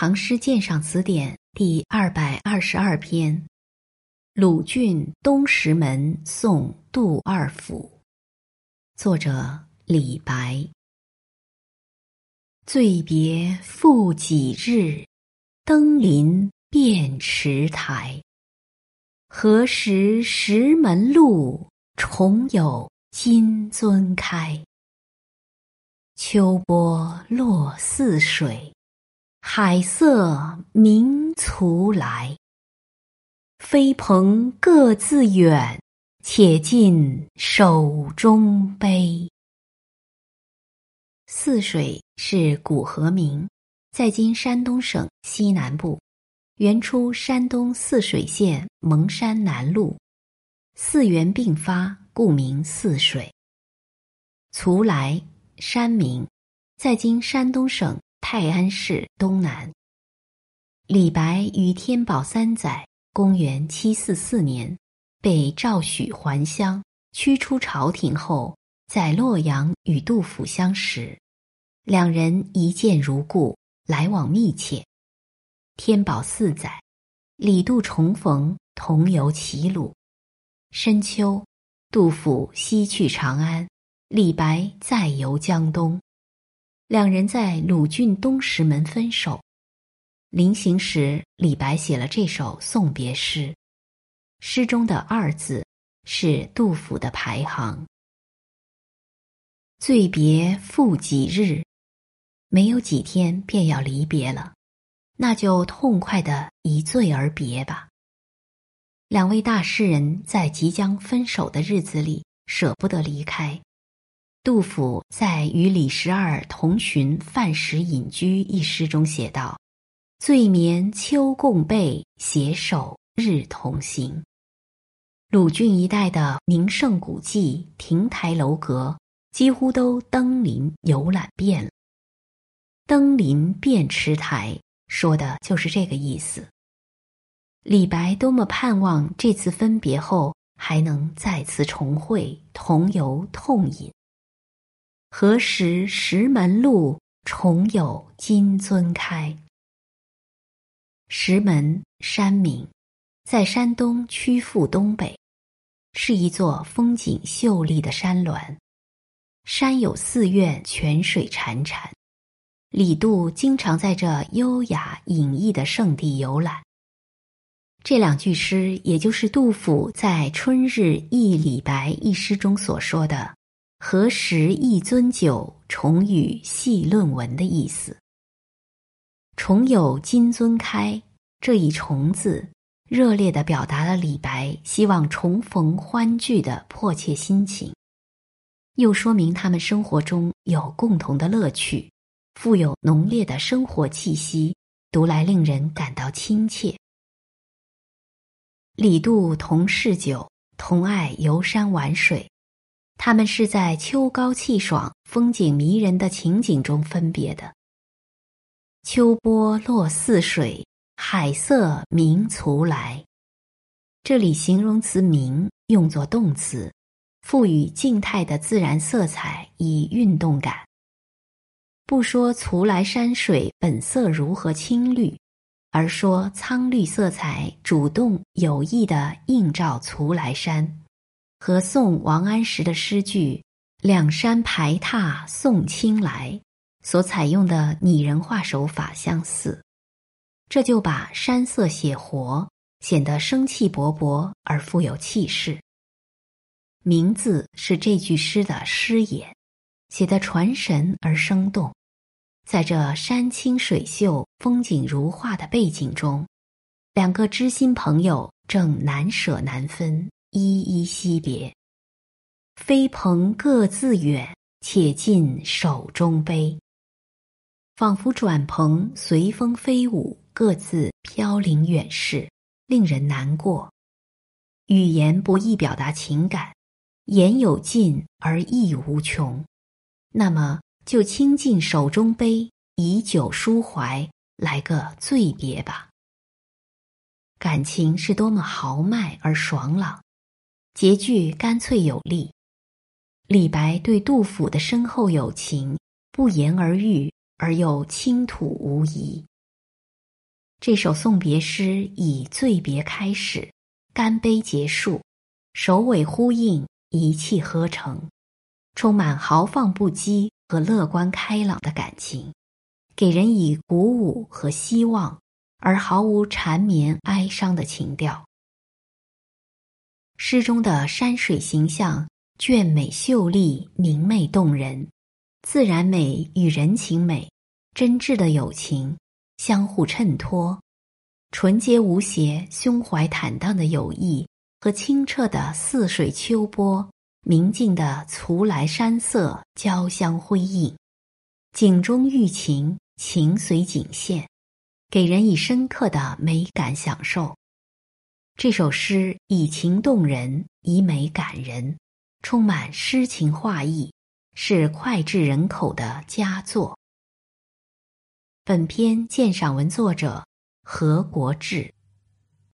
唐诗鉴赏词典》第二百二十二篇，《鲁郡东石门送杜二府》，作者李白。醉别复几日，登临便池台。何时石门路，重有金樽开？秋波落泗水。海色明徂来，飞蓬各自远，且尽手中杯。泗水是古河名，在今山东省西南部，原出山东泗水县蒙山南麓，泗源并发，故名泗水。徂来，山名，在今山东省。泰安市东南。李白于天宝三载（公元七四四年）被赵许还乡，驱出朝廷后，在洛阳与杜甫相识，两人一见如故，来往密切。天宝四载，李杜重逢，同游齐鲁。深秋，杜甫西去长安，李白再游江东。两人在鲁郡东石门分手，临行时，李白写了这首送别诗。诗中的“二”字是杜甫的排行。醉别复几日，没有几天便要离别了，那就痛快的一醉而别吧。两位大诗人在即将分手的日子里，舍不得离开。杜甫在与李十二同寻范石隐居一诗中写道：“醉眠秋共被，携手日同行。”鲁郡一带的名胜古迹、亭台楼阁，几乎都登临游览遍了。登临便池台，说的就是这个意思。李白多么盼望这次分别后还能再次重会，同游痛饮。何时石门路，重有金樽开？石门山名，在山东曲阜东北，是一座风景秀丽的山峦。山有寺院，泉水潺潺。李杜经常在这优雅隐逸的圣地游览。这两句诗，也就是杜甫在《春日忆李白》一诗中所说的。何时一樽酒，重与细论文的意思。重有金樽开，这一“重”字，热烈的表达了李白希望重逢欢聚的迫切心情，又说明他们生活中有共同的乐趣，富有浓烈的生活气息，读来令人感到亲切。李杜同嗜酒，同爱游山玩水。他们是在秋高气爽、风景迷人的情景中分别的。秋波落泗水，海色明徂来。这里形容词“明”用作动词，赋予静态的自然色彩以运动感。不说徂来山水本色如何青绿，而说苍绿色彩主动有意的映照徂来山。和宋王安石的诗句“两山排闼送青来”所采用的拟人化手法相似，这就把山色写活，显得生气勃勃而富有气势。名字是这句诗的诗眼，写得传神而生动。在这山清水秀、风景如画的背景中，两个知心朋友正难舍难分。依依惜别，飞蓬各自远，且尽手中杯。仿佛转蓬随风飞舞，各自飘零远逝，令人难过。语言不易表达情感，言有尽而意无穷，那么就倾尽手中杯，以酒抒怀，来个醉别吧。感情是多么豪迈而爽朗！结句干脆有力，李白对杜甫的深厚友情不言而喻，而又倾吐无遗。这首送别诗以醉别开始，干杯结束，首尾呼应，一气呵成，充满豪放不羁和乐观开朗的感情，给人以鼓舞和希望，而毫无缠绵哀伤的情调。诗中的山水形象隽美秀丽、明媚动人，自然美与人情美。真挚的友情，相互衬托；纯洁无邪、胸怀坦荡的友谊和清澈的似水秋波、明净的徂徕山色交相辉映，景中寓情，情随景现，给人以深刻的美感享受。这首诗以情动人，以美感人，充满诗情画意，是脍炙人口的佳作。本篇鉴赏文作者何国志。